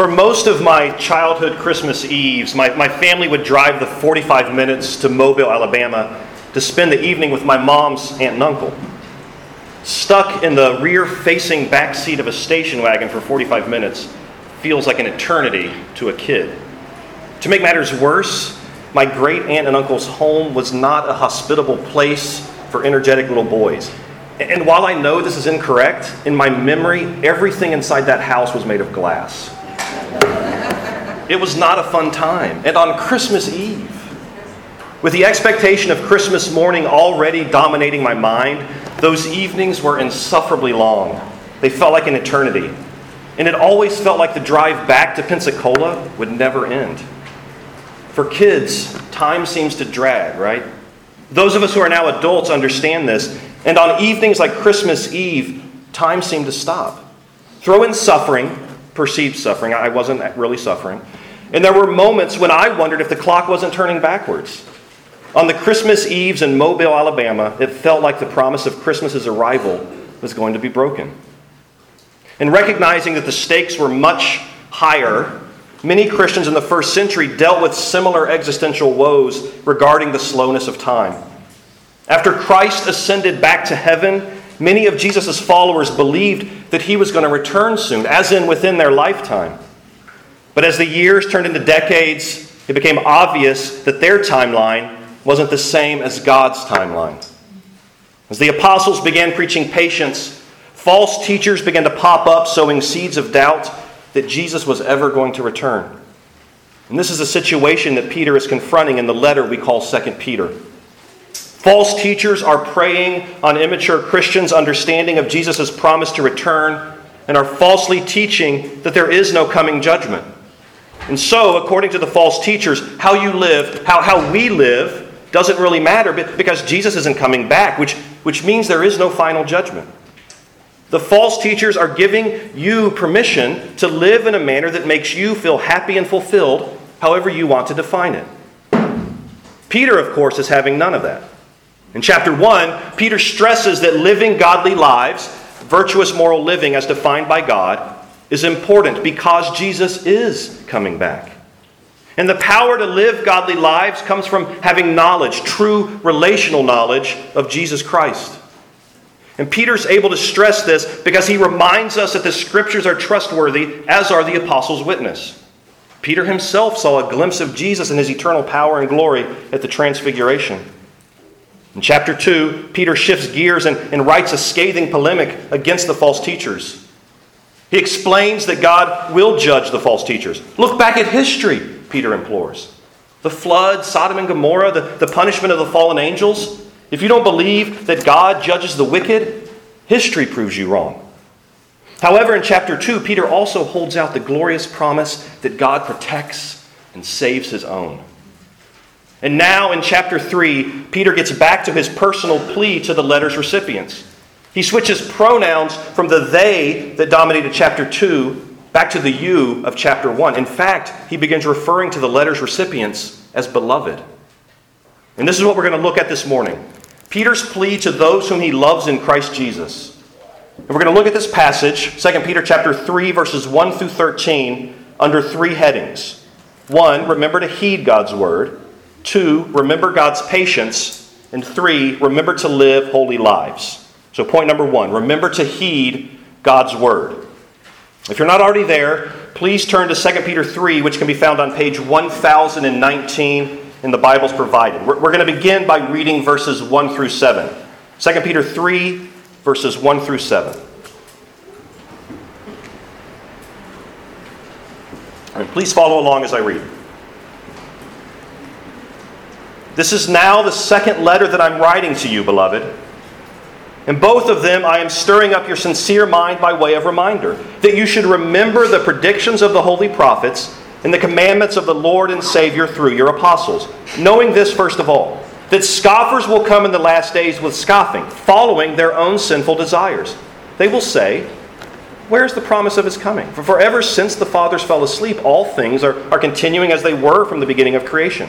For most of my childhood Christmas Eves, my, my family would drive the 45 minutes to Mobile, Alabama to spend the evening with my mom's aunt and uncle. Stuck in the rear facing back seat of a station wagon for 45 minutes feels like an eternity to a kid. To make matters worse, my great aunt and uncle's home was not a hospitable place for energetic little boys. And while I know this is incorrect, in my memory, everything inside that house was made of glass. It was not a fun time. And on Christmas Eve, with the expectation of Christmas morning already dominating my mind, those evenings were insufferably long. They felt like an eternity. And it always felt like the drive back to Pensacola would never end. For kids, time seems to drag, right? Those of us who are now adults understand this. And on evenings like Christmas Eve, time seemed to stop. Throw in suffering, perceived suffering. I wasn't really suffering. And there were moments when I wondered if the clock wasn't turning backwards. On the Christmas Eves in Mobile, Alabama, it felt like the promise of Christmas's arrival was going to be broken. And recognizing that the stakes were much higher, many Christians in the first century dealt with similar existential woes regarding the slowness of time. After Christ ascended back to heaven, many of Jesus' followers believed that he was going to return soon, as in within their lifetime. But as the years turned into decades, it became obvious that their timeline wasn't the same as God's timeline. As the apostles began preaching patience, false teachers began to pop up, sowing seeds of doubt that Jesus was ever going to return. And this is a situation that Peter is confronting in the letter we call 2 Peter. False teachers are preying on immature Christians' understanding of Jesus' promise to return and are falsely teaching that there is no coming judgment. And so, according to the false teachers, how you live, how, how we live, doesn't really matter because Jesus isn't coming back, which, which means there is no final judgment. The false teachers are giving you permission to live in a manner that makes you feel happy and fulfilled, however you want to define it. Peter, of course, is having none of that. In chapter 1, Peter stresses that living godly lives, virtuous moral living as defined by God, is important because Jesus is coming back. And the power to live godly lives comes from having knowledge, true relational knowledge of Jesus Christ. And Peter's able to stress this because he reminds us that the scriptures are trustworthy, as are the apostles' witness. Peter himself saw a glimpse of Jesus and his eternal power and glory at the Transfiguration. In chapter 2, Peter shifts gears and, and writes a scathing polemic against the false teachers. He explains that God will judge the false teachers. Look back at history, Peter implores. The flood, Sodom and Gomorrah, the, the punishment of the fallen angels. If you don't believe that God judges the wicked, history proves you wrong. However, in chapter 2, Peter also holds out the glorious promise that God protects and saves his own. And now in chapter 3, Peter gets back to his personal plea to the letter's recipients. He switches pronouns from the they that dominated chapter 2 back to the you of chapter 1. In fact, he begins referring to the letter's recipients as beloved. And this is what we're going to look at this morning Peter's plea to those whom he loves in Christ Jesus. And we're going to look at this passage, 2 Peter chapter 3 verses 1 through 13 under three headings. 1, remember to heed God's word. 2, remember God's patience. And 3, remember to live holy lives. So, point number one remember to heed God's word. If you're not already there, please turn to 2 Peter 3, which can be found on page 1019 in the Bibles provided. We're, we're going to begin by reading verses 1 through 7. 2 Peter 3, verses 1 through 7. And please follow along as I read. This is now the second letter that I'm writing to you, beloved. In both of them, I am stirring up your sincere mind by way of reminder that you should remember the predictions of the holy prophets and the commandments of the Lord and Savior through your apostles. Knowing this, first of all, that scoffers will come in the last days with scoffing, following their own sinful desires. They will say, Where's the promise of his coming? For forever since the fathers fell asleep, all things are, are continuing as they were from the beginning of creation.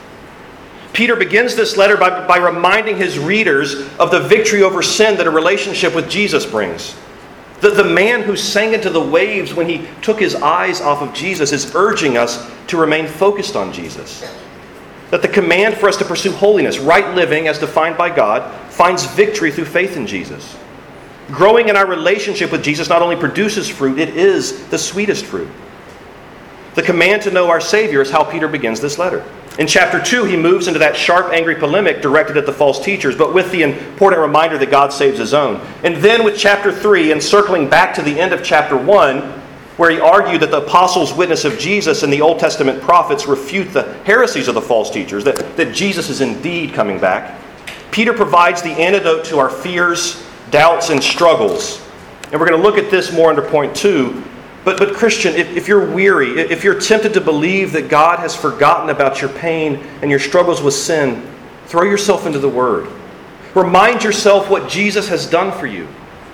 Peter begins this letter by, by reminding his readers of the victory over sin that a relationship with Jesus brings. The, the man who sang into the waves when he took his eyes off of Jesus is urging us to remain focused on Jesus. That the command for us to pursue holiness, right living as defined by God, finds victory through faith in Jesus. Growing in our relationship with Jesus not only produces fruit, it is the sweetest fruit. The command to know our Savior is how Peter begins this letter. In chapter 2, he moves into that sharp, angry polemic directed at the false teachers, but with the important reminder that God saves his own. And then with chapter 3, and circling back to the end of chapter 1, where he argued that the apostles' witness of Jesus and the Old Testament prophets refute the heresies of the false teachers, that, that Jesus is indeed coming back, Peter provides the antidote to our fears, doubts, and struggles. And we're going to look at this more under point two but, but Christian, if, if you're weary, if you're tempted to believe that God has forgotten about your pain and your struggles with sin, throw yourself into the Word. Remind yourself what Jesus has done for you.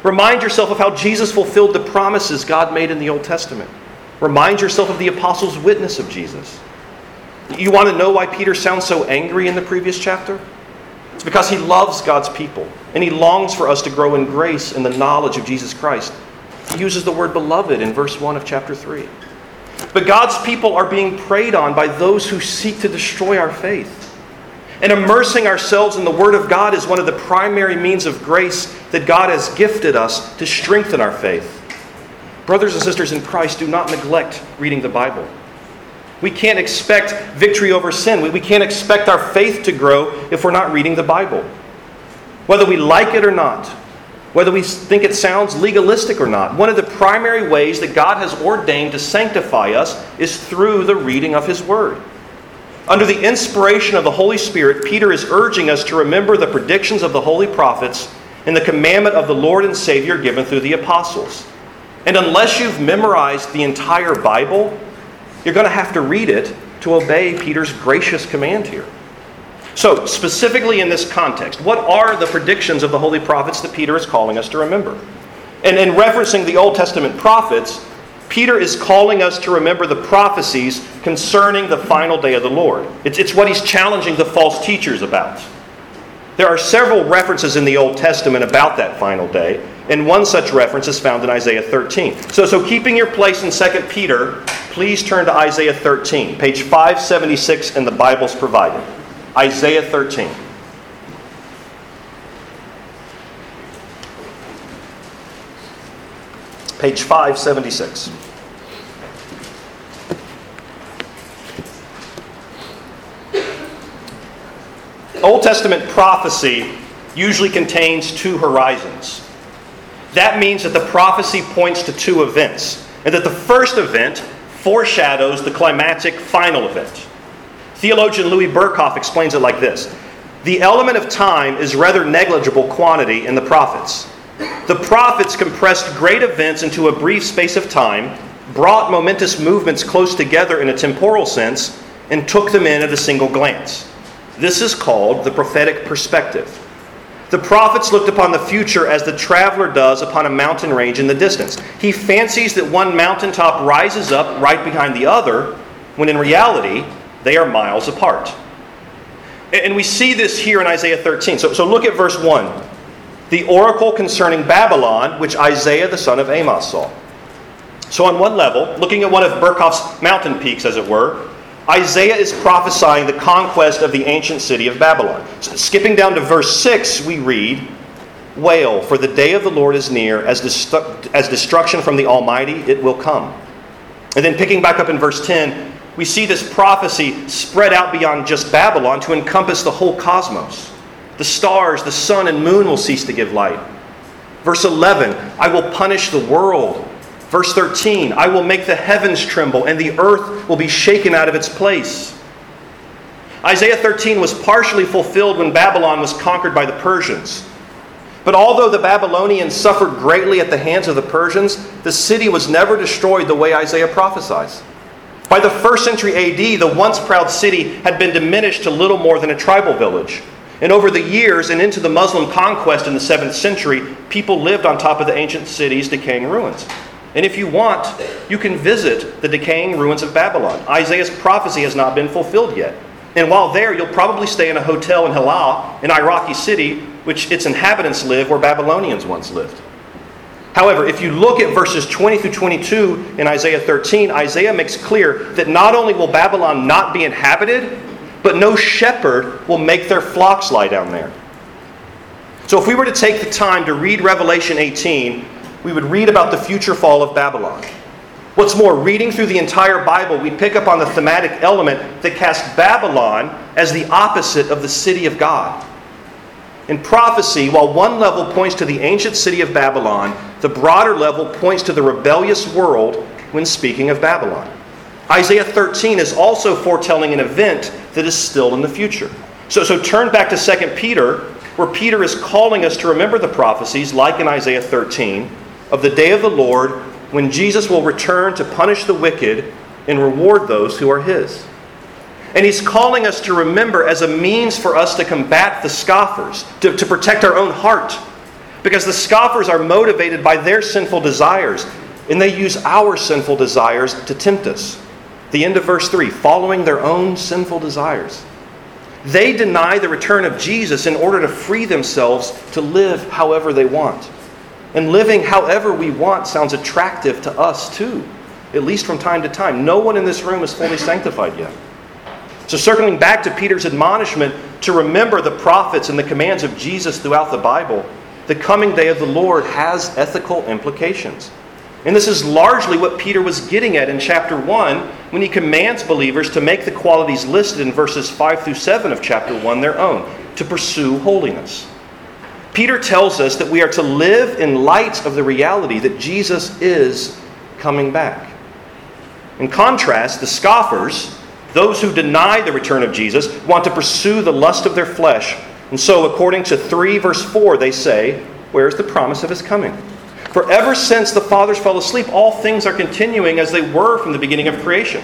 Remind yourself of how Jesus fulfilled the promises God made in the Old Testament. Remind yourself of the apostles' witness of Jesus. You want to know why Peter sounds so angry in the previous chapter? It's because he loves God's people and he longs for us to grow in grace and the knowledge of Jesus Christ. He uses the word beloved in verse 1 of chapter 3. But God's people are being preyed on by those who seek to destroy our faith. And immersing ourselves in the Word of God is one of the primary means of grace that God has gifted us to strengthen our faith. Brothers and sisters in Christ, do not neglect reading the Bible. We can't expect victory over sin. We can't expect our faith to grow if we're not reading the Bible. Whether we like it or not, whether we think it sounds legalistic or not. One of the primary ways that God has ordained to sanctify us is through the reading of His Word. Under the inspiration of the Holy Spirit, Peter is urging us to remember the predictions of the holy prophets and the commandment of the Lord and Savior given through the apostles. And unless you've memorized the entire Bible, you're going to have to read it to obey Peter's gracious command here. So, specifically in this context, what are the predictions of the holy prophets that Peter is calling us to remember? And in referencing the Old Testament prophets, Peter is calling us to remember the prophecies concerning the final day of the Lord. It's, it's what he's challenging the false teachers about. There are several references in the Old Testament about that final day, and one such reference is found in Isaiah 13. So, so keeping your place in 2 Peter, please turn to Isaiah 13, page 576 in the Bibles provided. Isaiah 13. Page 576. Old Testament prophecy usually contains two horizons. That means that the prophecy points to two events, and that the first event foreshadows the climatic final event. Theologian Louis Berkhof explains it like this The element of time is rather negligible quantity in the prophets. The prophets compressed great events into a brief space of time, brought momentous movements close together in a temporal sense, and took them in at a single glance. This is called the prophetic perspective. The prophets looked upon the future as the traveler does upon a mountain range in the distance. He fancies that one mountaintop rises up right behind the other, when in reality, they are miles apart. And we see this here in Isaiah 13. So, so look at verse 1. The oracle concerning Babylon, which Isaiah the son of Amos saw. So, on one level, looking at one of Berkhof's mountain peaks, as it were, Isaiah is prophesying the conquest of the ancient city of Babylon. So skipping down to verse 6, we read, Wail, for the day of the Lord is near, as, as destruction from the Almighty it will come. And then picking back up in verse 10, we see this prophecy spread out beyond just Babylon to encompass the whole cosmos. The stars, the sun, and moon will cease to give light. Verse 11, I will punish the world. Verse 13, I will make the heavens tremble, and the earth will be shaken out of its place. Isaiah 13 was partially fulfilled when Babylon was conquered by the Persians. But although the Babylonians suffered greatly at the hands of the Persians, the city was never destroyed the way Isaiah prophesies. By the first century AD, the once proud city had been diminished to little more than a tribal village. And over the years and into the Muslim conquest in the 7th century, people lived on top of the ancient city's decaying ruins. And if you want, you can visit the decaying ruins of Babylon. Isaiah's prophecy has not been fulfilled yet. And while there, you'll probably stay in a hotel in Hillah, an Iraqi city, which its inhabitants live where Babylonians once lived. However, if you look at verses 20 through 22 in Isaiah 13, Isaiah makes clear that not only will Babylon not be inhabited, but no shepherd will make their flocks lie down there. So if we were to take the time to read Revelation 18, we would read about the future fall of Babylon. What's more, reading through the entire Bible, we pick up on the thematic element that casts Babylon as the opposite of the city of God. In prophecy, while one level points to the ancient city of Babylon, the broader level points to the rebellious world when speaking of Babylon. Isaiah 13 is also foretelling an event that is still in the future. So, so turn back to 2 Peter, where Peter is calling us to remember the prophecies, like in Isaiah 13, of the day of the Lord when Jesus will return to punish the wicked and reward those who are his. And he's calling us to remember as a means for us to combat the scoffers, to, to protect our own heart. Because the scoffers are motivated by their sinful desires, and they use our sinful desires to tempt us. The end of verse 3 following their own sinful desires. They deny the return of Jesus in order to free themselves to live however they want. And living however we want sounds attractive to us too, at least from time to time. No one in this room is fully sanctified yet. So, circling back to Peter's admonishment to remember the prophets and the commands of Jesus throughout the Bible, the coming day of the Lord has ethical implications. And this is largely what Peter was getting at in chapter 1 when he commands believers to make the qualities listed in verses 5 through 7 of chapter 1 their own, to pursue holiness. Peter tells us that we are to live in light of the reality that Jesus is coming back. In contrast, the scoffers, those who deny the return of Jesus, want to pursue the lust of their flesh. And so, according to 3 verse 4, they say, Where's the promise of his coming? For ever since the fathers fell asleep, all things are continuing as they were from the beginning of creation.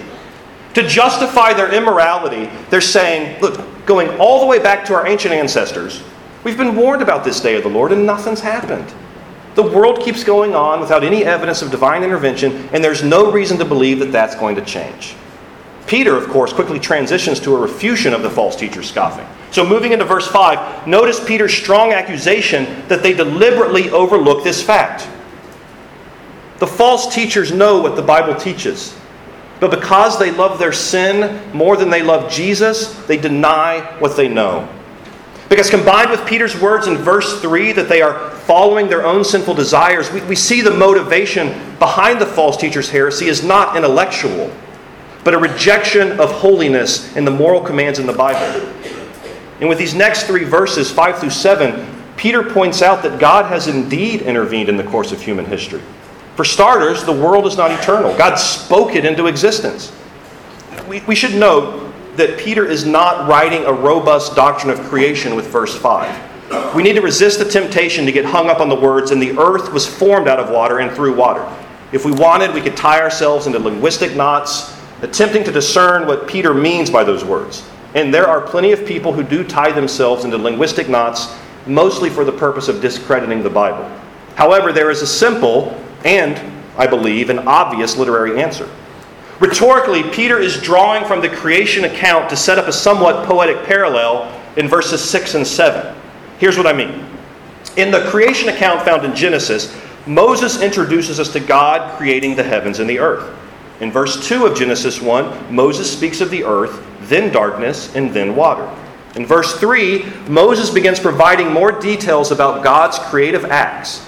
To justify their immorality, they're saying, Look, going all the way back to our ancient ancestors, we've been warned about this day of the Lord and nothing's happened. The world keeps going on without any evidence of divine intervention, and there's no reason to believe that that's going to change. Peter, of course, quickly transitions to a refutation of the false teacher's scoffing. So, moving into verse 5, notice Peter's strong accusation that they deliberately overlook this fact. The false teachers know what the Bible teaches, but because they love their sin more than they love Jesus, they deny what they know. Because combined with Peter's words in verse 3 that they are following their own sinful desires, we, we see the motivation behind the false teacher's heresy is not intellectual but a rejection of holiness and the moral commands in the Bible. And with these next three verses, 5 through 7, Peter points out that God has indeed intervened in the course of human history. For starters, the world is not eternal, God spoke it into existence. We, we should note that Peter is not writing a robust doctrine of creation with verse 5. We need to resist the temptation to get hung up on the words, and the earth was formed out of water and through water. If we wanted, we could tie ourselves into linguistic knots attempting to discern what Peter means by those words. And there are plenty of people who do tie themselves into linguistic knots, mostly for the purpose of discrediting the Bible. However, there is a simple and, I believe, an obvious literary answer. Rhetorically, Peter is drawing from the creation account to set up a somewhat poetic parallel in verses 6 and 7. Here's what I mean. In the creation account found in Genesis, Moses introduces us to God creating the heavens and the earth. In verse 2 of Genesis 1, Moses speaks of the earth, then darkness, and then water. In verse 3, Moses begins providing more details about God's creative acts.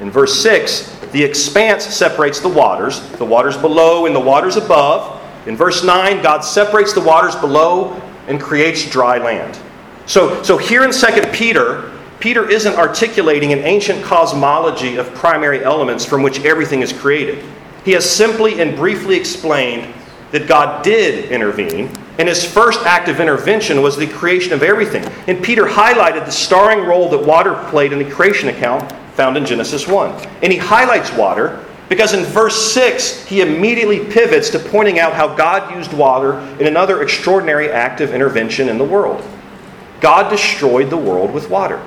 In verse 6, the expanse separates the waters, the waters below and the waters above. In verse 9, God separates the waters below and creates dry land. So, so here in 2 Peter, Peter isn't articulating an ancient cosmology of primary elements from which everything is created. He has simply and briefly explained that God did intervene, and his first act of intervention was the creation of everything. And Peter highlighted the starring role that water played in the creation account found in Genesis 1. And he highlights water Because in verse 6, he immediately pivots to pointing out how God used water in another extraordinary act of intervention in the world. God destroyed the world with water.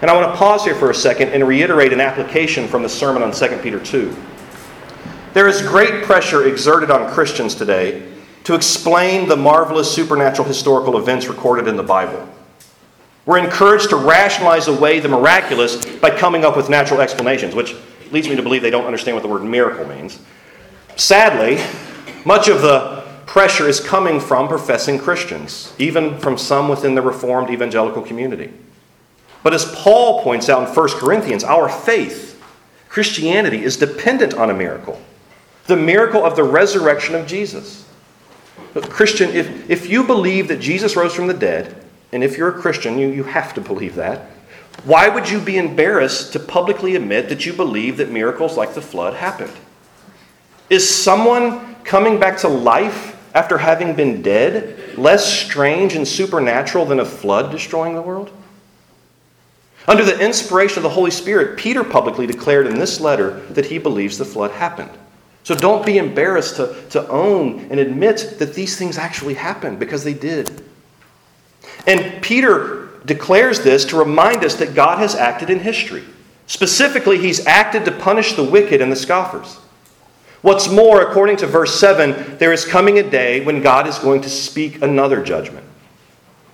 And I want to pause here for a second and reiterate an application from the sermon on 2 Peter 2. There is great pressure exerted on Christians today to explain the marvelous supernatural historical events recorded in the Bible. We're encouraged to rationalize away the miraculous by coming up with natural explanations, which leads me to believe they don't understand what the word miracle means. Sadly, much of the pressure is coming from professing Christians, even from some within the Reformed evangelical community. But as Paul points out in 1 Corinthians, our faith, Christianity, is dependent on a miracle the miracle of the resurrection of Jesus. Christian, if, if you believe that Jesus rose from the dead, and if you're a Christian, you, you have to believe that, why would you be embarrassed to publicly admit that you believe that miracles like the flood happened? Is someone coming back to life after having been dead less strange and supernatural than a flood destroying the world? Under the inspiration of the Holy Spirit, Peter publicly declared in this letter that he believes the flood happened. So don't be embarrassed to, to own and admit that these things actually happened because they did. And Peter declares this to remind us that God has acted in history. Specifically, he's acted to punish the wicked and the scoffers. What's more, according to verse 7, there is coming a day when God is going to speak another judgment.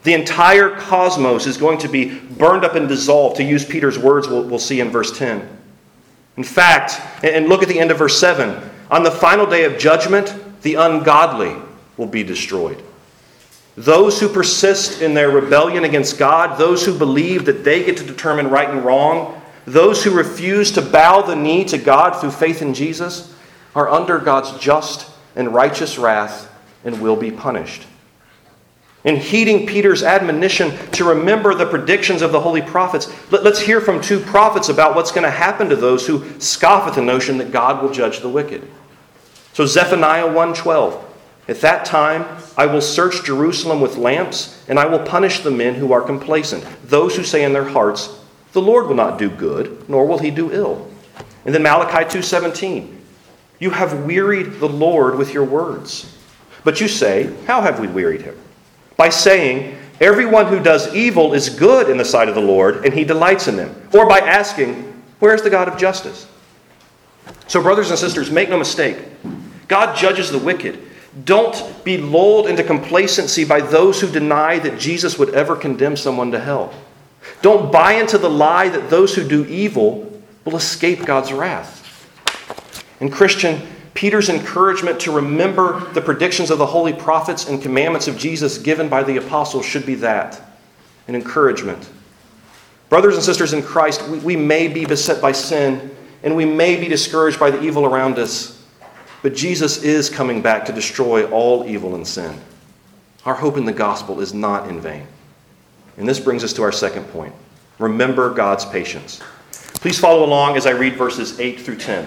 The entire cosmos is going to be burned up and dissolved, to use Peter's words, we'll, we'll see in verse 10. In fact, and look at the end of verse 7 on the final day of judgment, the ungodly will be destroyed. Those who persist in their rebellion against God, those who believe that they get to determine right and wrong, those who refuse to bow the knee to God through faith in Jesus, are under God's just and righteous wrath and will be punished. In heeding Peter's admonition to remember the predictions of the holy prophets, let, us hear from two prophets about what's going to happen to those who scoff at the notion that God will judge the wicked. So Zephaniah 1:12 At that time I will search Jerusalem with lamps and I will punish the men who are complacent those who say in their hearts the Lord will not do good nor will he do ill. And then Malachi 2:17 You have wearied the Lord with your words. But you say, how have we wearied him? By saying, Everyone who does evil is good in the sight of the Lord, and he delights in them. Or by asking, Where's the God of justice? So, brothers and sisters, make no mistake. God judges the wicked. Don't be lulled into complacency by those who deny that Jesus would ever condemn someone to hell. Don't buy into the lie that those who do evil will escape God's wrath. And, Christian, Peter's encouragement to remember the predictions of the holy prophets and commandments of Jesus given by the apostles should be that an encouragement. Brothers and sisters in Christ, we, we may be beset by sin and we may be discouraged by the evil around us, but Jesus is coming back to destroy all evil and sin. Our hope in the gospel is not in vain. And this brings us to our second point remember God's patience. Please follow along as I read verses 8 through 10.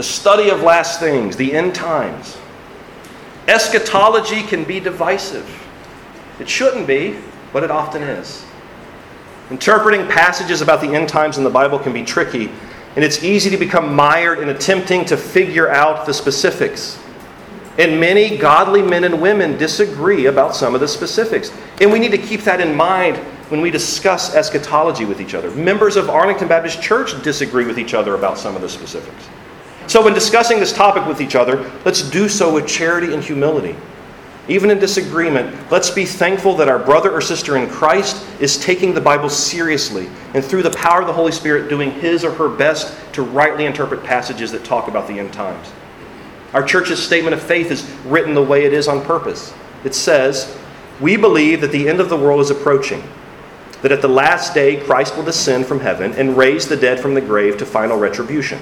the study of last things, the end times. Eschatology can be divisive. It shouldn't be, but it often is. Interpreting passages about the end times in the Bible can be tricky, and it's easy to become mired in attempting to figure out the specifics. And many godly men and women disagree about some of the specifics. And we need to keep that in mind when we discuss eschatology with each other. Members of Arlington Baptist Church disagree with each other about some of the specifics. So, when discussing this topic with each other, let's do so with charity and humility. Even in disagreement, let's be thankful that our brother or sister in Christ is taking the Bible seriously and through the power of the Holy Spirit doing his or her best to rightly interpret passages that talk about the end times. Our church's statement of faith is written the way it is on purpose. It says, We believe that the end of the world is approaching. that at the last day Christ will descend from heaven and raise the dead from the grave to final retribution.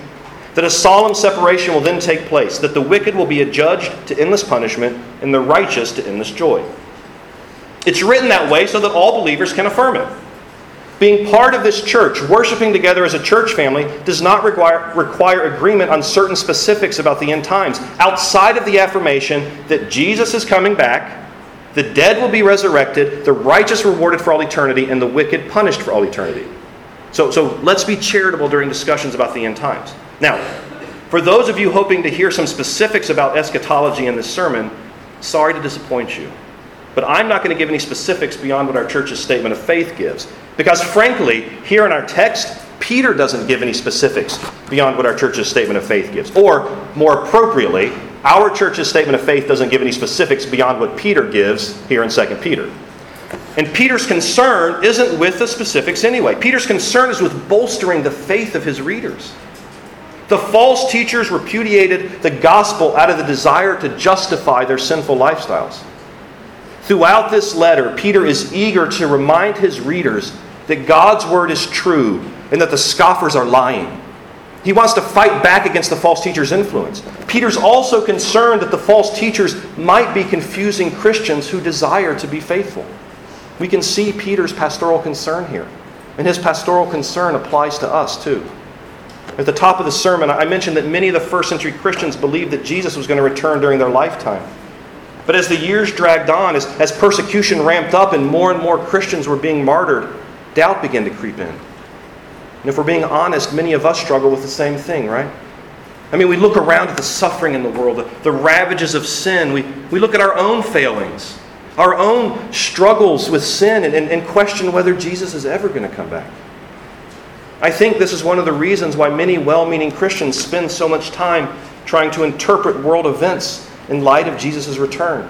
That a solemn separation will then take place, that the wicked will be adjudged to endless punishment and the righteous to endless joy. It's written that way so that all believers can affirm it. Being part of this church, worshiping together as a church family, does not require, require agreement on certain specifics about the end times, outside of the affirmation that Jesus is coming back, the dead will be resurrected, the righteous rewarded for all eternity, and the wicked punished for all eternity. So, so let's be charitable during discussions about the end times. Now, for those of you hoping to hear some specifics about eschatology in this sermon, sorry to disappoint you. But I'm not going to give any specifics beyond what our church's statement of faith gives. Because frankly, here in our text, Peter doesn't give any specifics beyond what our church's statement of faith gives. Or, more appropriately, our church's statement of faith doesn't give any specifics beyond what Peter gives here in 2 Peter. And Peter's concern isn't with the specifics anyway. Peter's concern is with bolstering the faith of his readers. The false teachers repudiated the gospel out of the desire to justify their sinful lifestyles. Throughout this letter, Peter is eager to remind his readers that God's word is true and that the scoffers are lying. He wants to fight back against the false teacher's influence. Peter's also concerned that the false teachers might be confusing Christians who desire to be faithful. We can see Peter's pastoral concern here, and his pastoral concern applies to us too. At the top of the sermon, I mentioned that many of the first century Christians believed that Jesus was going to return during their lifetime. But as the years dragged on, as, as persecution ramped up and more and more Christians were being martyred, doubt began to creep in. And if we're being honest, many of us struggle with the same thing, right? I mean, we look around at the suffering in the world, the, the ravages of sin. We, we look at our own failings, our own struggles with sin, and, and, and question whether Jesus is ever going to come back. I think this is one of the reasons why many well meaning Christians spend so much time trying to interpret world events in light of Jesus' return.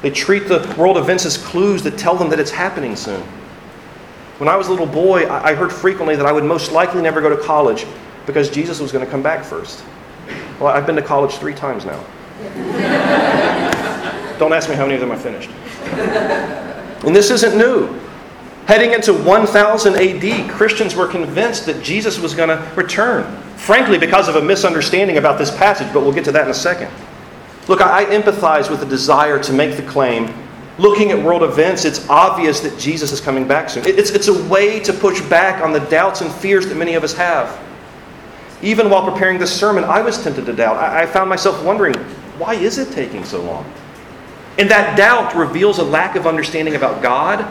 They treat the world events as clues that tell them that it's happening soon. When I was a little boy, I heard frequently that I would most likely never go to college because Jesus was going to come back first. Well, I've been to college three times now. Don't ask me how many of them I finished. And this isn't new. Heading into 1000 AD, Christians were convinced that Jesus was going to return. Frankly, because of a misunderstanding about this passage, but we'll get to that in a second. Look, I empathize with the desire to make the claim. Looking at world events, it's obvious that Jesus is coming back soon. It's, it's a way to push back on the doubts and fears that many of us have. Even while preparing this sermon, I was tempted to doubt. I, I found myself wondering, why is it taking so long? And that doubt reveals a lack of understanding about God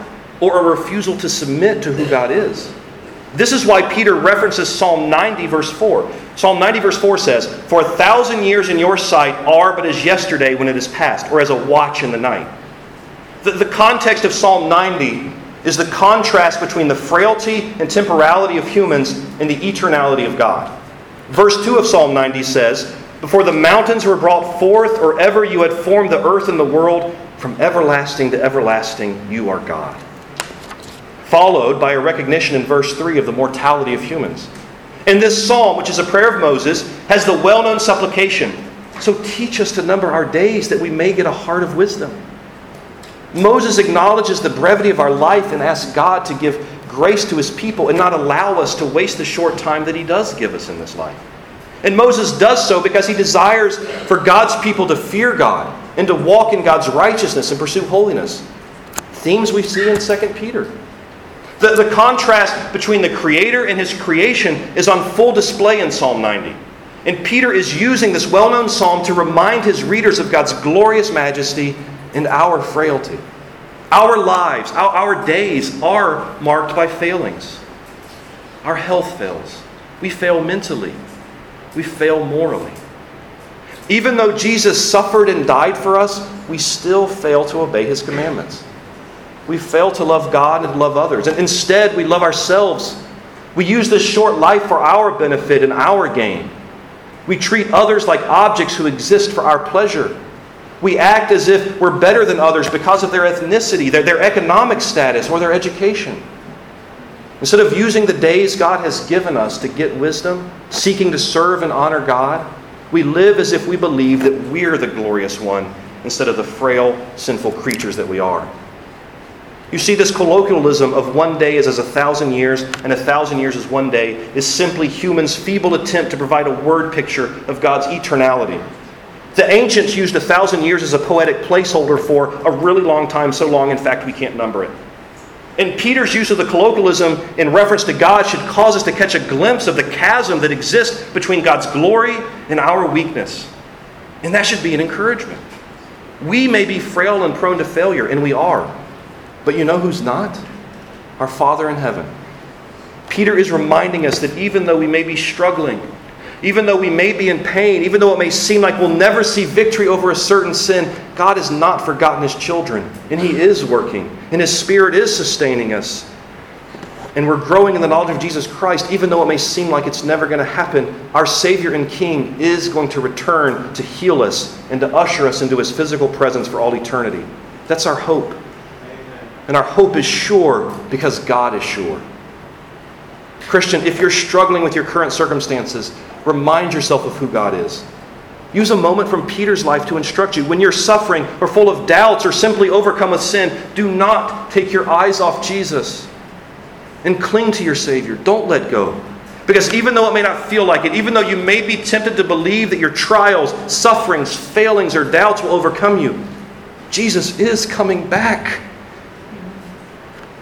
or a refusal to submit to who God is. This is why Peter references Psalm 90, verse 4. Psalm 90, verse 4 says, For a thousand years in your sight are but as yesterday when it is past, or as a watch in the night. The, the context of Psalm 90 is the contrast between the frailty and temporality of humans and the eternality of God. Verse 2 of Psalm 90 says, Before the mountains were brought forth, or ever you had formed the earth and the world, from everlasting to everlasting, you are God followed by a recognition in verse 3 of the mortality of humans. And this psalm, which is a prayer of Moses, has the well known supplication So teach us to number our days that we may get a heart of wisdom. Moses acknowledges the brevity of our life and asks God to give grace to his people and not allow us to waste the short time that he does give us in this life. And Moses does so because he desires for God's people to fear God and to walk in God's righteousness and pursue holiness. Themes we see in 2 Peter. The, the contrast between the Creator and His creation is on full display in Psalm 90. And Peter is using this well known psalm to remind his readers of God's glorious majesty and our frailty. Our lives, our, our days are marked by failings. Our health fails. We fail mentally. We fail morally. Even though Jesus suffered and died for us, we still fail to obey his commandments we fail to love God and love others. And instead, we love ourselves. We use this short life for our benefit and our gain. We treat others like objects who exist for our pleasure. We act as if we're better than others because of their ethnicity, their, their economic status, or their education. Instead of using the days God has given us to get wisdom, seeking to serve and honor God, we live as if we believe that we're the glorious one instead of the frail, sinful creatures that we are. You see, this colloquialism of one day is as a thousand years and a thousand years is one day is simply humans' feeble attempt to provide a word picture of God's eternality. The ancients used a thousand years as a poetic placeholder for a really long time, so long, in fact, we can't number it. And Peter's use of the colloquialism in reference to God should cause us to catch a glimpse of the chasm that exists between God's glory and our weakness. And that should be an encouragement. We may be frail and prone to failure, and we are. But you know who's not? Our Father in heaven. Peter is reminding us that even though we may be struggling, even though we may be in pain, even though it may seem like we'll never see victory over a certain sin, God has not forgotten His children, and He is working, and His Spirit is sustaining us. And we're growing in the knowledge of Jesus Christ, even though it may seem like it's never going to happen. Our Savior and King is going to return to heal us and to usher us into His physical presence for all eternity. That's our hope. And our hope is sure because God is sure. Christian, if you're struggling with your current circumstances, remind yourself of who God is. Use a moment from Peter's life to instruct you. When you're suffering or full of doubts or simply overcome with sin, do not take your eyes off Jesus and cling to your Savior. Don't let go. Because even though it may not feel like it, even though you may be tempted to believe that your trials, sufferings, failings, or doubts will overcome you, Jesus is coming back.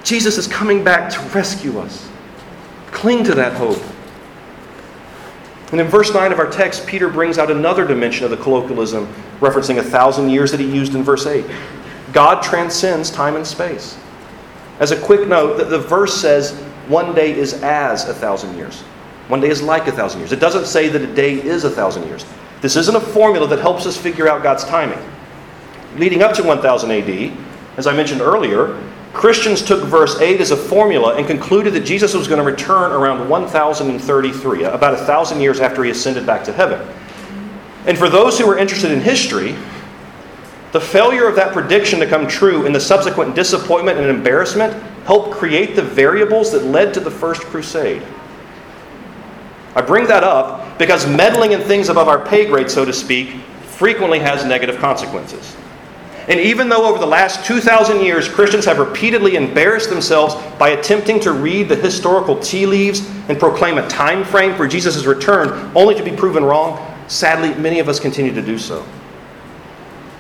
Jesus is coming back to rescue us. Cling to that hope. And in verse 9 of our text, Peter brings out another dimension of the colloquialism, referencing a thousand years that he used in verse 8. God transcends time and space. As a quick note, the, the verse says one day is as a thousand years. One day is like a thousand years. It doesn't say that a day is a thousand years. This isn't a formula that helps us figure out God's timing. Leading up to 1000 AD, as I mentioned earlier, Christians took verse 8 as a formula and concluded that Jesus was going to return around 1033, about a thousand years after he ascended back to heaven. And for those who were interested in history, the failure of that prediction to come true and the subsequent disappointment and embarrassment helped create the variables that led to the First Crusade. I bring that up because meddling in things above our pay grade, so to speak, frequently has negative consequences. And even though over the last 2,000 years Christians have repeatedly embarrassed themselves by attempting to read the historical tea leaves and proclaim a time frame for Jesus' return, only to be proven wrong, sadly, many of us continue to do so.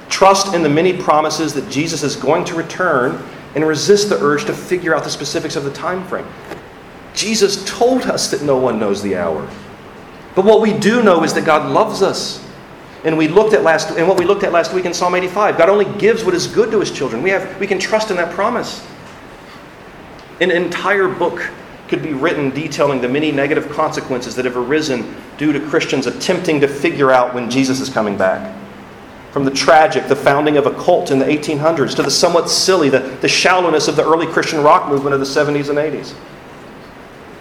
Trust in the many promises that Jesus is going to return and resist the urge to figure out the specifics of the time frame. Jesus told us that no one knows the hour. But what we do know is that God loves us and we looked at last and what we looked at last week in Psalm 85. God only gives what is good to his children. We have we can trust in that promise. An entire book could be written detailing the many negative consequences that have arisen due to Christians attempting to figure out when Jesus is coming back. From the tragic, the founding of a cult in the 1800s, to the somewhat silly, the, the shallowness of the early Christian rock movement of the 70s and 80s.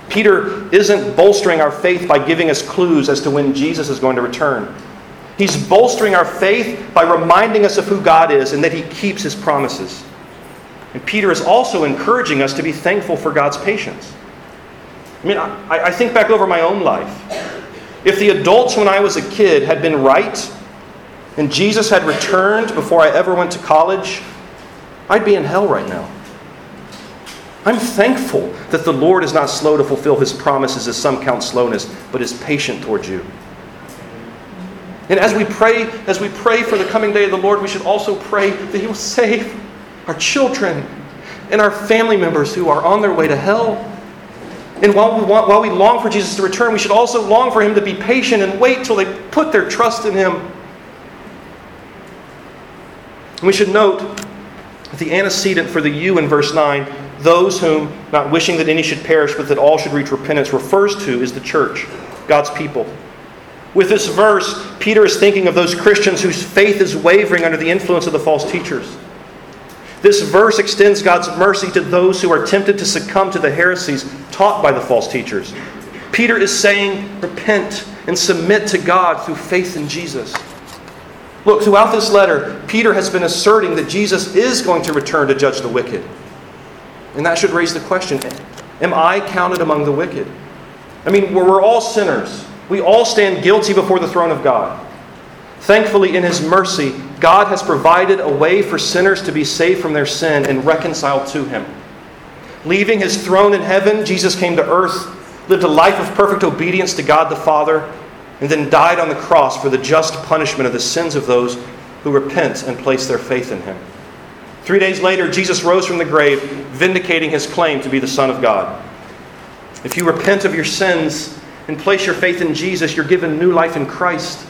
Peter isn't bolstering our faith by giving us clues as to when Jesus is going to return. He's bolstering our faith by reminding us of who God is and that He keeps His promises. And Peter is also encouraging us to be thankful for God's patience. I mean, I, I think back over my own life. If the adults when I was a kid had been right and Jesus had returned before I ever went to college, I'd be in hell right now. I'm thankful that the Lord is not slow to fulfill his promises, as some count slowness, but is patient towards you. And as we pray, as we pray for the coming day of the Lord, we should also pray that He will save our children and our family members who are on their way to hell. And while we, want, while we long for Jesus to return, we should also long for Him to be patient and wait till they put their trust in Him. And we should note that the antecedent for the you in verse 9, those whom, not wishing that any should perish, but that all should reach repentance, refers to is the church, God's people. With this verse, Peter is thinking of those Christians whose faith is wavering under the influence of the false teachers. This verse extends God's mercy to those who are tempted to succumb to the heresies taught by the false teachers. Peter is saying, repent and submit to God through faith in Jesus. Look, throughout this letter, Peter has been asserting that Jesus is going to return to judge the wicked. And that should raise the question Am I counted among the wicked? I mean, we're all sinners. We all stand guilty before the throne of God. Thankfully, in His mercy, God has provided a way for sinners to be saved from their sin and reconciled to Him. Leaving His throne in heaven, Jesus came to earth, lived a life of perfect obedience to God the Father, and then died on the cross for the just punishment of the sins of those who repent and place their faith in Him. Three days later, Jesus rose from the grave, vindicating His claim to be the Son of God. If you repent of your sins and place your faith in Jesus, you're given new life in Christ.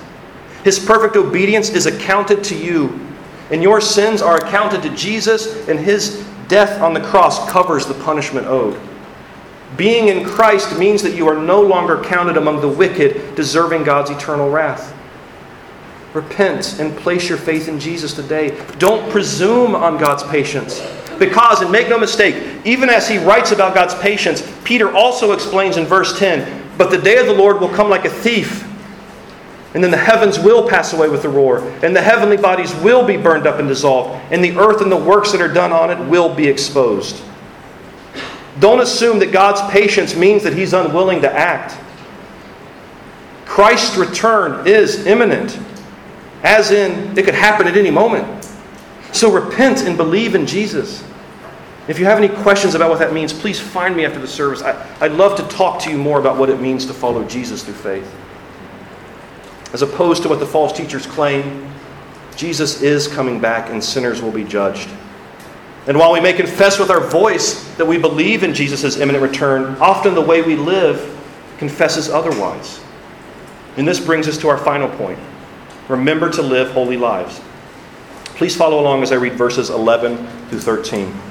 His perfect obedience is accounted to you, and your sins are accounted to Jesus, and his death on the cross covers the punishment owed. Being in Christ means that you are no longer counted among the wicked, deserving God's eternal wrath. Repent and place your faith in Jesus today. Don't presume on God's patience. Because, and make no mistake, even as he writes about God's patience, Peter also explains in verse 10 But the day of the Lord will come like a thief. And then the heavens will pass away with a roar, and the heavenly bodies will be burned up and dissolved, and the earth and the works that are done on it will be exposed. Don't assume that God's patience means that He's unwilling to act. Christ's return is imminent, as in, it could happen at any moment. So repent and believe in Jesus. If you have any questions about what that means, please find me after the service. I, would love to talk to you more about what it means to follow Jesus through faith. As opposed to what the false teachers claim, Jesus is coming back and sinners will be judged. And while we may confess with our voice that we believe in Jesus' imminent return, often the way we live confesses otherwise. And this brings us to our final point. Remember to live holy lives. Please follow along as I read verses 11 through 13.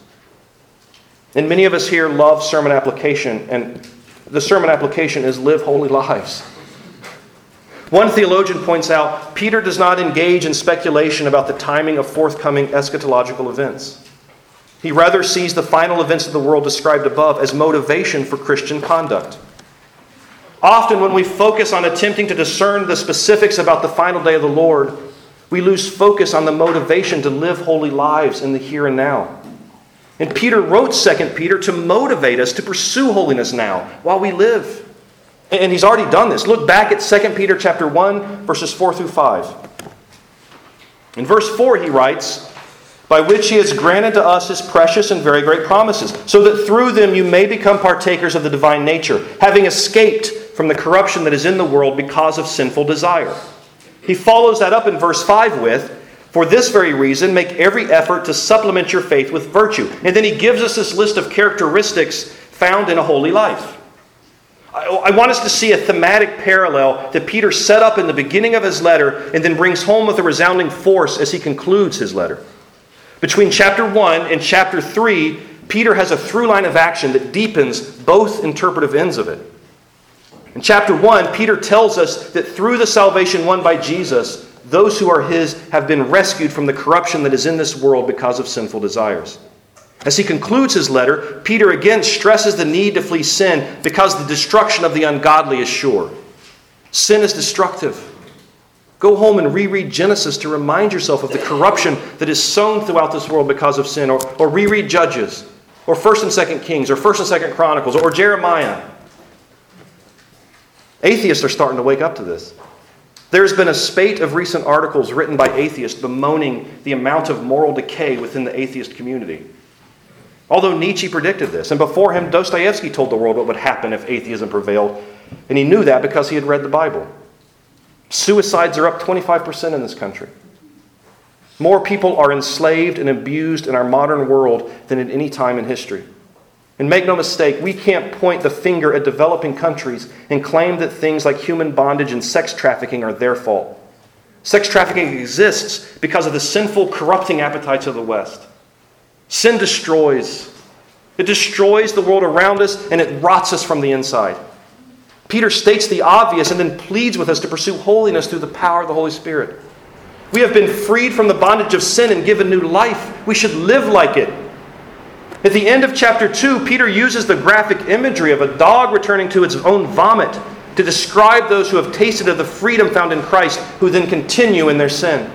And many of us here love sermon application, and the sermon application is live holy lives. One theologian points out Peter does not engage in speculation about the timing of forthcoming eschatological events. He rather sees the final events of the world described above as motivation for Christian conduct. Often, when we focus on attempting to discern the specifics about the final day of the Lord, we lose focus on the motivation to live holy lives in the here and now. And Peter wrote 2 Peter to motivate us to pursue holiness now while we live. And he's already done this. Look back at 2 Peter chapter 1, verses 4 through 5. In verse 4, he writes, By which he has granted to us his precious and very great promises, so that through them you may become partakers of the divine nature, having escaped from the corruption that is in the world because of sinful desire. He follows that up in verse 5 with, For this very reason, make every effort to supplement your faith with virtue. And then he gives us this list of characteristics found in a holy life. I want us to see a thematic parallel that Peter set up in the beginning of his letter and then brings home with a resounding force as he concludes his letter. Between chapter 1 and chapter 3, Peter has a through line of action that deepens both interpretive ends of it. In chapter 1, Peter tells us that through the salvation won by Jesus, those who are his have been rescued from the corruption that is in this world because of sinful desires. As he concludes his letter, Peter again stresses the need to flee sin because the destruction of the ungodly is sure. Sin is destructive. Go home and reread Genesis to remind yourself of the corruption that is sown throughout this world because of sin, or, or reread Judges, or 1st and 2nd Kings, or 1st and 2nd Chronicles, or Jeremiah. Atheists are starting to wake up to this. There's been a spate of recent articles written by atheists bemoaning the amount of moral decay within the atheist community. Although Nietzsche predicted this, and before him, Dostoevsky told the world what would happen if atheism prevailed, and he knew that because he had read the Bible. Suicides are up 25% in this country. More people are enslaved and abused in our modern world than at any time in history. And make no mistake, we can't point the finger at developing countries and claim that things like human bondage and sex trafficking are their fault. Sex trafficking exists because of the sinful, corrupting appetites of the West. Sin destroys. It destroys the world around us and it rots us from the inside. Peter states the obvious and then pleads with us to pursue holiness through the power of the Holy Spirit. We have been freed from the bondage of sin and given new life. We should live like it. At the end of chapter 2, Peter uses the graphic imagery of a dog returning to its own vomit to describe those who have tasted of the freedom found in Christ, who then continue in their sin.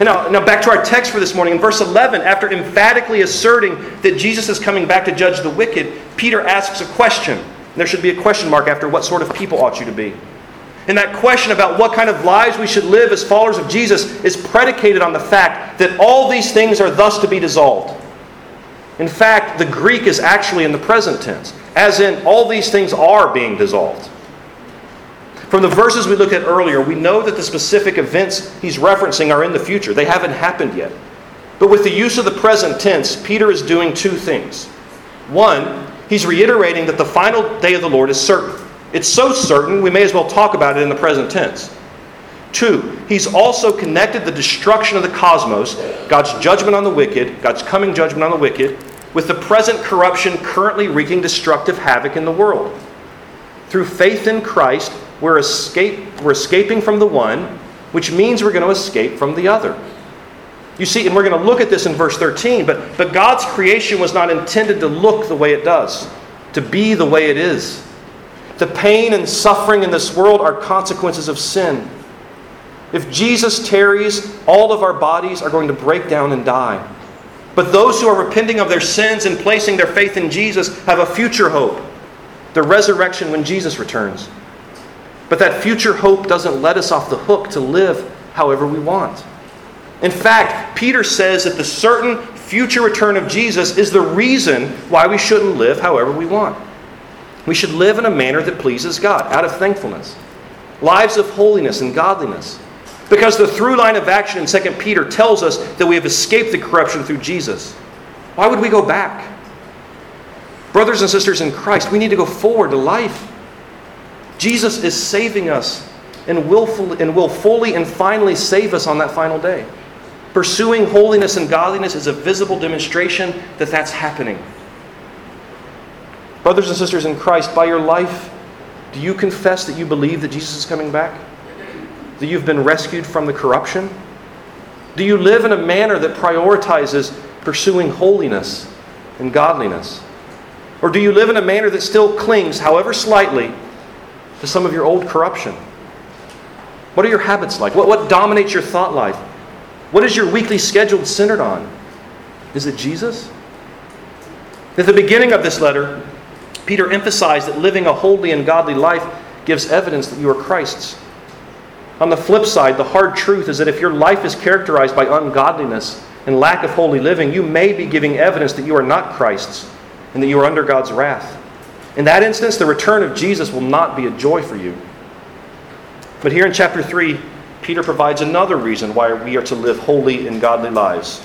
And now, now back to our text for this morning. In verse 11, after emphatically asserting that Jesus is coming back to judge the wicked, Peter asks a question. There should be a question mark after what sort of people ought you to be. And that question about what kind of lives we should live as followers of Jesus is predicated on the fact that all these things are thus to be dissolved. In fact, the Greek is actually in the present tense, as in all these things are being dissolved. From the verses we looked at earlier, we know that the specific events he's referencing are in the future. They haven't happened yet. But with the use of the present tense, Peter is doing two things. One, he's reiterating that the final day of the Lord is certain. It's so certain, we may as well talk about it in the present tense. Two, he's also connected the destruction of the cosmos, God's judgment on the wicked, God's coming judgment on the wicked, with the present corruption currently wreaking destructive havoc in the world. Through faith in Christ, we're, escape, we're escaping from the one, which means we're going to escape from the other. You see, and we're going to look at this in verse 13, but, but God's creation was not intended to look the way it does, to be the way it is. The pain and suffering in this world are consequences of sin. If Jesus tarries, all of our bodies are going to break down and die. But those who are repenting of their sins and placing their faith in Jesus have a future hope the resurrection when Jesus returns. But that future hope doesn't let us off the hook to live however we want. In fact, Peter says that the certain future return of Jesus is the reason why we shouldn't live however we want. We should live in a manner that pleases God, out of thankfulness. Lives of holiness and godliness. Because the through line of action in 2 Peter tells us that we have escaped the corruption through Jesus. Why would we go back? Brothers and sisters in Christ, we need to go forward to life. Jesus is saving us and, and will fully and finally save us on that final day. Pursuing holiness and godliness is a visible demonstration that that's happening. Brothers and sisters in Christ, by your life, do you confess that you believe that Jesus is coming back? That you've been rescued from the corruption? Do you live in a manner that prioritizes pursuing holiness and godliness? Or do you live in a manner that still clings, however slightly, to some of your old corruption? What are your habits like? What, what dominates your thought life? What is your weekly schedule centered on? Is it Jesus? At the beginning of this letter, Peter emphasized that living a holy and godly life gives evidence that you are Christ's. On the flip side, the hard truth is that if your life is characterized by ungodliness and lack of holy living, you may be giving evidence that you are not Christ's and that you are under God's wrath. In that instance, the return of Jesus will not be a joy for you. But here in chapter 3, Peter provides another reason why we are to live holy and godly lives.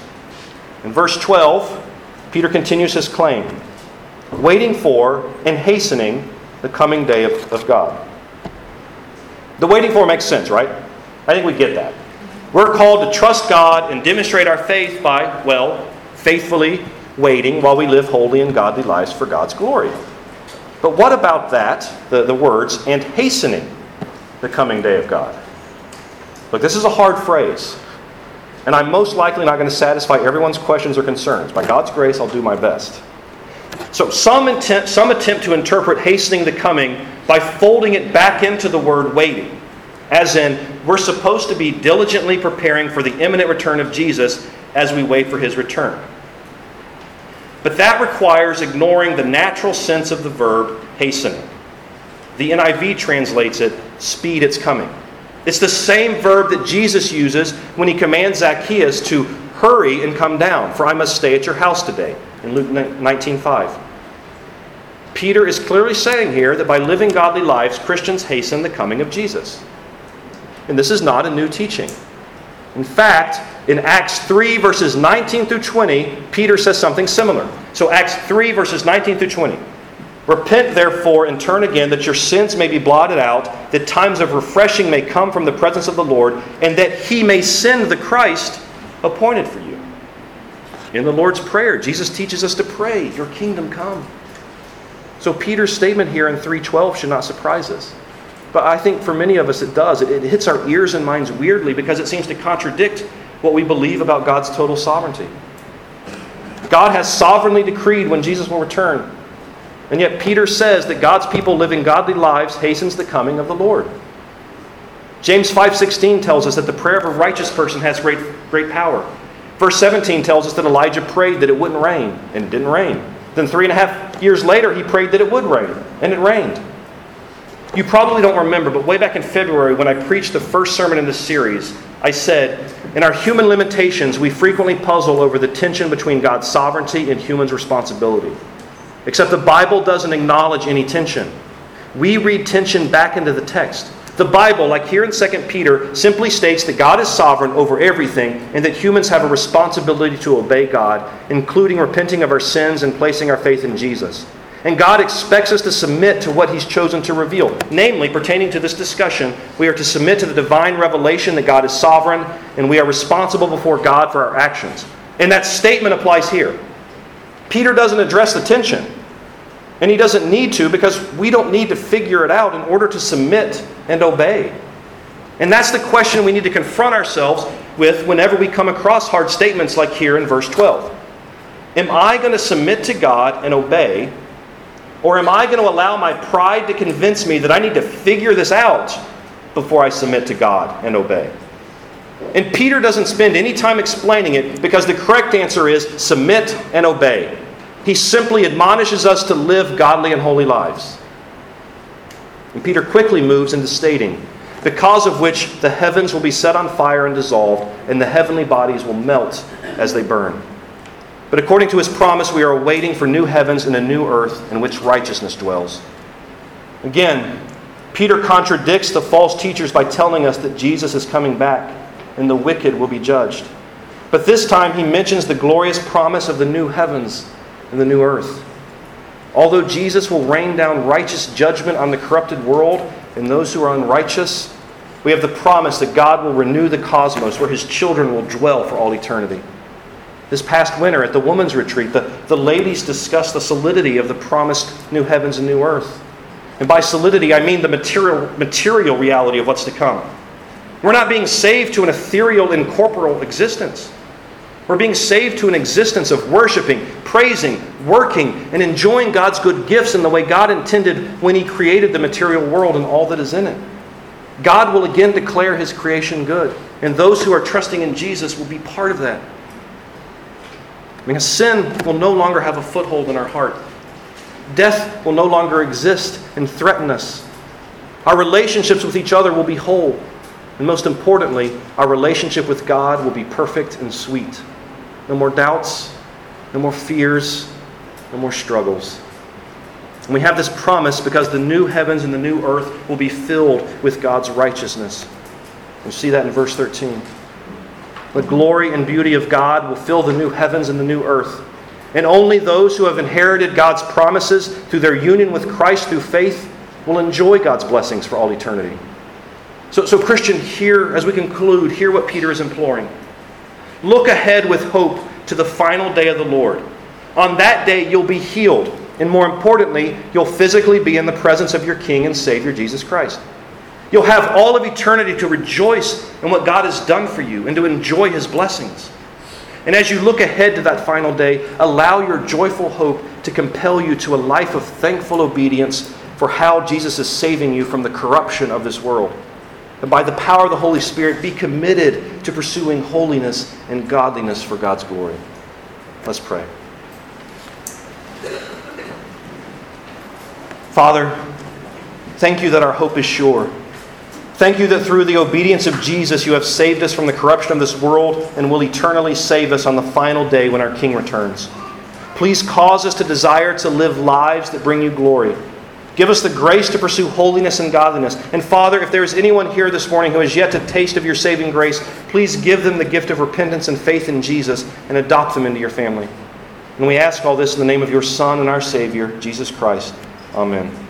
In verse 12, Peter continues his claim waiting for and hastening the coming day of, of God. The waiting for makes sense, right? I think we get that. We're called to trust God and demonstrate our faith by, well, faithfully waiting while we live holy and godly lives for God's glory. But what about that, the, the words, and hastening the coming day of God? Look, this is a hard phrase. And I'm most likely not going to satisfy everyone's questions or concerns. By God's grace, I'll do my best. So, some, some attempt to interpret hastening the coming by folding it back into the word waiting. As in, we're supposed to be diligently preparing for the imminent return of Jesus as we wait for his return. But that requires ignoring the natural sense of the verb hastening. The NIV translates it, speed its coming. It's the same verb that Jesus uses when he commands Zacchaeus to hurry and come down, for I must stay at your house today, in Luke 19:5. Peter is clearly saying here that by living godly lives, Christians hasten the coming of Jesus. And this is not a new teaching. In fact, in Acts 3, verses 19 through 20, Peter says something similar. So, Acts 3, verses 19 through 20. Repent, therefore, and turn again, that your sins may be blotted out, that times of refreshing may come from the presence of the Lord, and that he may send the Christ appointed for you. In the Lord's Prayer, Jesus teaches us to pray, Your kingdom come. So Peter's statement here in 3:12 should not surprise us. But I think for many of us it does. It, it hits our ears and minds weirdly because it seems to contradict what we believe about God's total sovereignty. God has sovereignly decreed when Jesus will return. And yet Peter says that God's people living godly lives hastens the coming of the Lord. James 5:16 tells us that the prayer of a righteous person has great, great power. Verse 17 tells us that Elijah prayed that it wouldn't rain, and it didn't rain. Then three and a half years later, he prayed that it would rain, and it rained. You probably don't remember, but way back in February, when I preached the first sermon in this series, I said, In our human limitations, we frequently puzzle over the tension between God's sovereignty and humans' responsibility. Except the Bible doesn't acknowledge any tension. We read tension back into the text. The Bible, like here in 2 Peter, simply states that God is sovereign over everything and that humans have a responsibility to obey God, including repenting of our sins and placing our faith in Jesus. And God expects us to submit to what He's chosen to reveal. Namely, pertaining to this discussion, we are to submit to the divine revelation that God is sovereign and we are responsible before God for our actions. And that statement applies here. Peter doesn't address the tension. And he doesn't need to because we don't need to figure it out in order to submit and obey. And that's the question we need to confront ourselves with whenever we come across hard statements like here in verse 12. Am I going to submit to God and obey? Or am I going to allow my pride to convince me that I need to figure this out before I submit to God and obey? And Peter doesn't spend any time explaining it because the correct answer is submit and obey. He simply admonishes us to live godly and holy lives. And Peter quickly moves into stating, the because of which the heavens will be set on fire and dissolved, and the heavenly bodies will melt as they burn. But according to his promise, we are waiting for new heavens and a new earth in which righteousness dwells. Again, Peter contradicts the false teachers by telling us that Jesus is coming back and the wicked will be judged. But this time he mentions the glorious promise of the new heavens and the new earth. Although Jesus will rain down righteous judgment on the corrupted world and those who are unrighteous, we have the promise that God will renew the cosmos where his children will dwell for all eternity. This past winter at the women's retreat, the, the ladies discussed the solidity of the promised new heavens and new earth. And by solidity, I mean the material, material reality of what's to come. We're not being saved to an ethereal, incorporeal existence. We're being saved to an existence of worshiping, praising, working, and enjoying God's good gifts in the way God intended when He created the material world and all that is in it. God will again declare His creation good, and those who are trusting in Jesus will be part of that. Mean, sin will no longer have a foothold in our heart. Death will no longer exist and threaten us. Our relationships with each other will be whole. And most importantly, our relationship with God will be perfect and sweet no more doubts, no more fears, no more struggles. And we have this promise because the new heavens and the new earth will be filled with God's righteousness. You see that in verse 13. The glory and beauty of God will fill the new heavens and the new earth. And only those who have inherited God's promises through their union with Christ through faith will enjoy God's blessings for all eternity. So, so Christian, hear, as we conclude, hear what Peter is imploring. Look ahead with hope to the final day of the Lord. On that day, you'll be healed. And more importantly, you'll physically be in the presence of your King and Savior, Jesus Christ. You'll have all of eternity to rejoice in what God has done for you and to enjoy His blessings. And as you look ahead to that final day, allow your joyful hope to compel you to a life of thankful obedience for how Jesus is saving you from the corruption of this world that by the power of the Holy Spirit, be committed to pursuing holiness and godliness for God's glory. Let's pray. Father, thank you that our hope is sure. Thank you that through the obedience of Jesus, you have saved us from the corruption of this world and will eternally save us on the final day when our King returns. Please cause us to desire to live lives that bring you glory Give us the grace to pursue holiness and godliness. And Father, if there is anyone here this morning who has yet to taste of your saving grace, please give them the gift of repentance and faith in Jesus and adopt them into your family. And we ask all this in the name of your Son and our Savior, Jesus Christ. Amen.